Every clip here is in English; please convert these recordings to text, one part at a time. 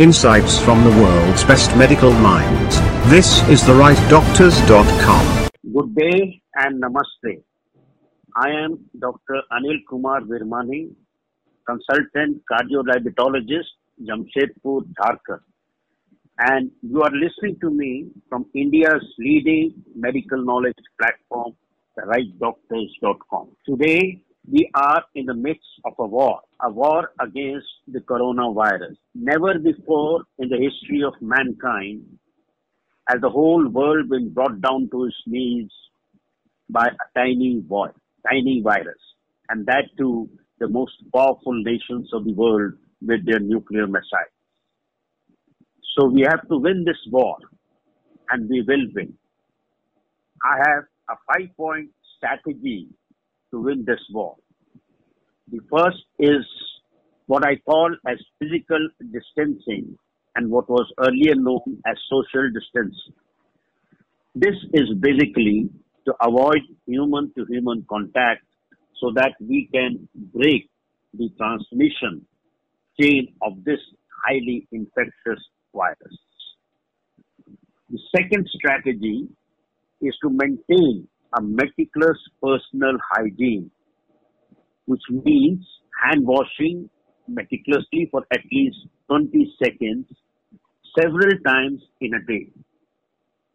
Insights from the world's best medical minds. This is therightdoctors.com. Good day and namaste. I am Dr. Anil Kumar Virmani, consultant cardiodiabetologist, Jamshedpur, Jharkhand. And you are listening to me from India's leading medical knowledge platform, therightdoctors.com. Today, we are in the midst of a war, a war against the coronavirus. Never before in the history of mankind has the whole world been brought down to its knees by a tiny voice, tiny virus, and that too the most powerful nations of the world with their nuclear missiles. So we have to win this war, and we will win. I have a five-point strategy to win this war. The first is what I call as physical distancing and what was earlier known as social distancing. This is basically to avoid human to human contact so that we can break the transmission chain of this highly infectious virus. The second strategy is to maintain a meticulous personal hygiene, which means hand washing meticulously for at least 20 seconds several times in a day,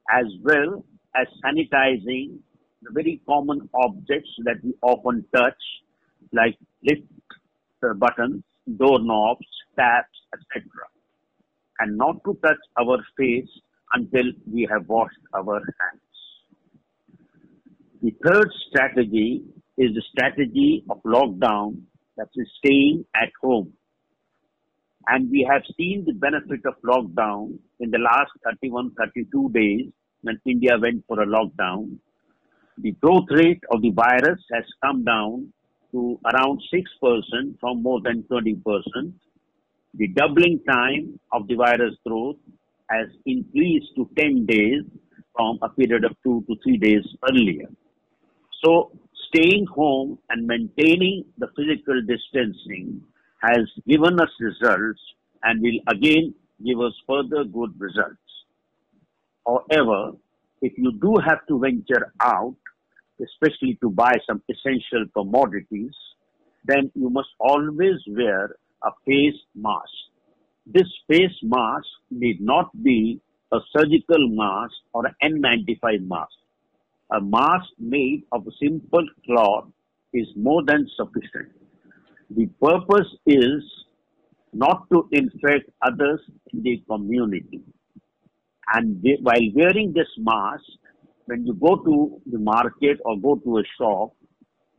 as well as sanitizing the very common objects that we often touch, like lift uh, buttons, doorknobs, taps, etc. And not to touch our face until we have washed our hands. The third strategy is the strategy of lockdown, that is staying at home. And we have seen the benefit of lockdown in the last 31, 32 days when India went for a lockdown. The growth rate of the virus has come down to around 6% from more than 20%. The doubling time of the virus growth has increased to 10 days from a period of two to three days earlier. So staying home and maintaining the physical distancing has given us results and will again give us further good results. However, if you do have to venture out, especially to buy some essential commodities, then you must always wear a face mask. This face mask need not be a surgical mask or an N95 mask a mask made of a simple cloth is more than sufficient. The purpose is not to infect others in the community. And while wearing this mask, when you go to the market or go to a shop,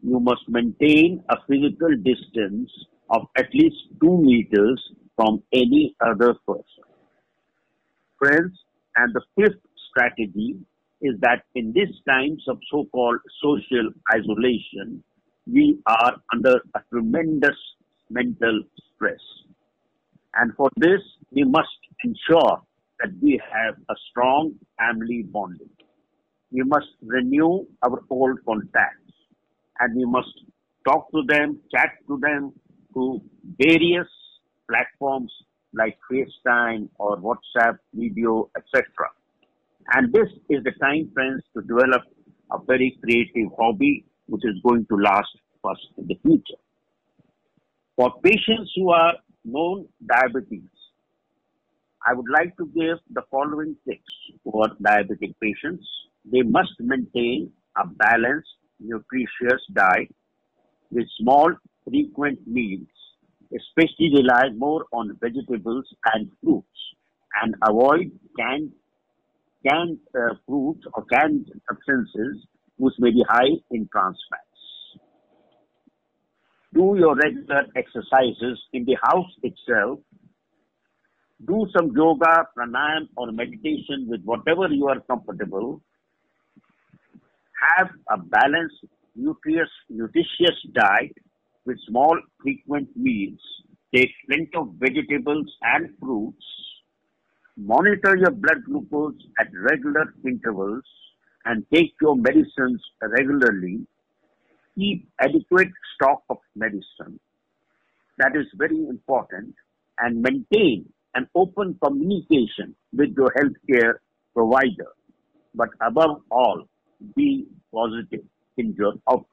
you must maintain a physical distance of at least two meters from any other person. Friends, and the fifth strategy is that in these times of so-called social isolation, we are under a tremendous mental stress. And for this, we must ensure that we have a strong family bonding. We must renew our old contacts and we must talk to them, chat to them through various platforms like FaceTime or WhatsApp video, etc. And this is the time, friends, to develop a very creative hobby which is going to last us in the future. For patients who are known diabetes, I would like to give the following tips for diabetic patients. They must maintain a balanced, nutritious diet with small, frequent meals, especially rely more on vegetables and fruits, and avoid canned canned uh, fruits or canned substances which may be high in trans fats. Do your regular exercises in the house itself. Do some yoga, pranayam, or meditation with whatever you are comfortable. Have a balanced, nutritious, nutritious diet with small, frequent meals. Take plenty of vegetables and fruits monitor your blood glucose at regular intervals and take your medicines regularly. Keep adequate stock of medicine. That is very important and maintain an open communication with your healthcare provider. But above all, be positive in your outcome.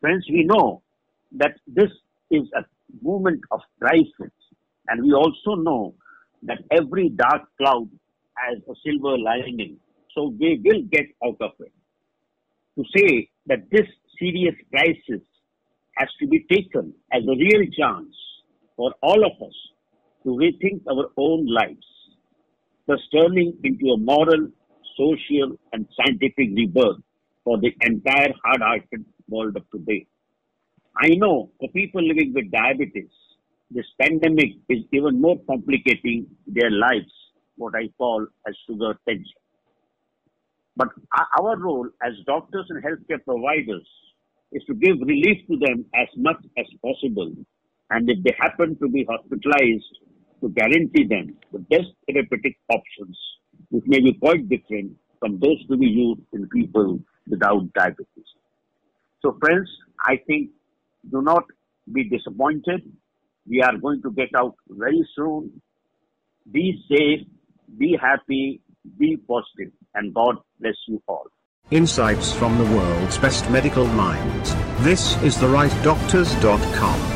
Friends, we know that this is a moment of crisis, and we also know that every dark cloud has a silver lining. So we will get out of it. To say that this serious crisis has to be taken as a real chance for all of us to rethink our own lives, thus turning into a moral, social, and scientific rebirth for the entire hard-hearted world of today. I know for people living with diabetes, this pandemic is even more complicating their lives, what I call as sugar tension. But our role as doctors and healthcare providers is to give relief to them as much as possible. And if they happen to be hospitalized, to guarantee them the best therapeutic options, which may be quite different from those to be used in people without diabetes. So, friends, I think do not be disappointed. We are going to get out very soon. Be safe, be happy, be positive, and God bless you all. Insights from the world's best medical minds. This is therightdoctors.com.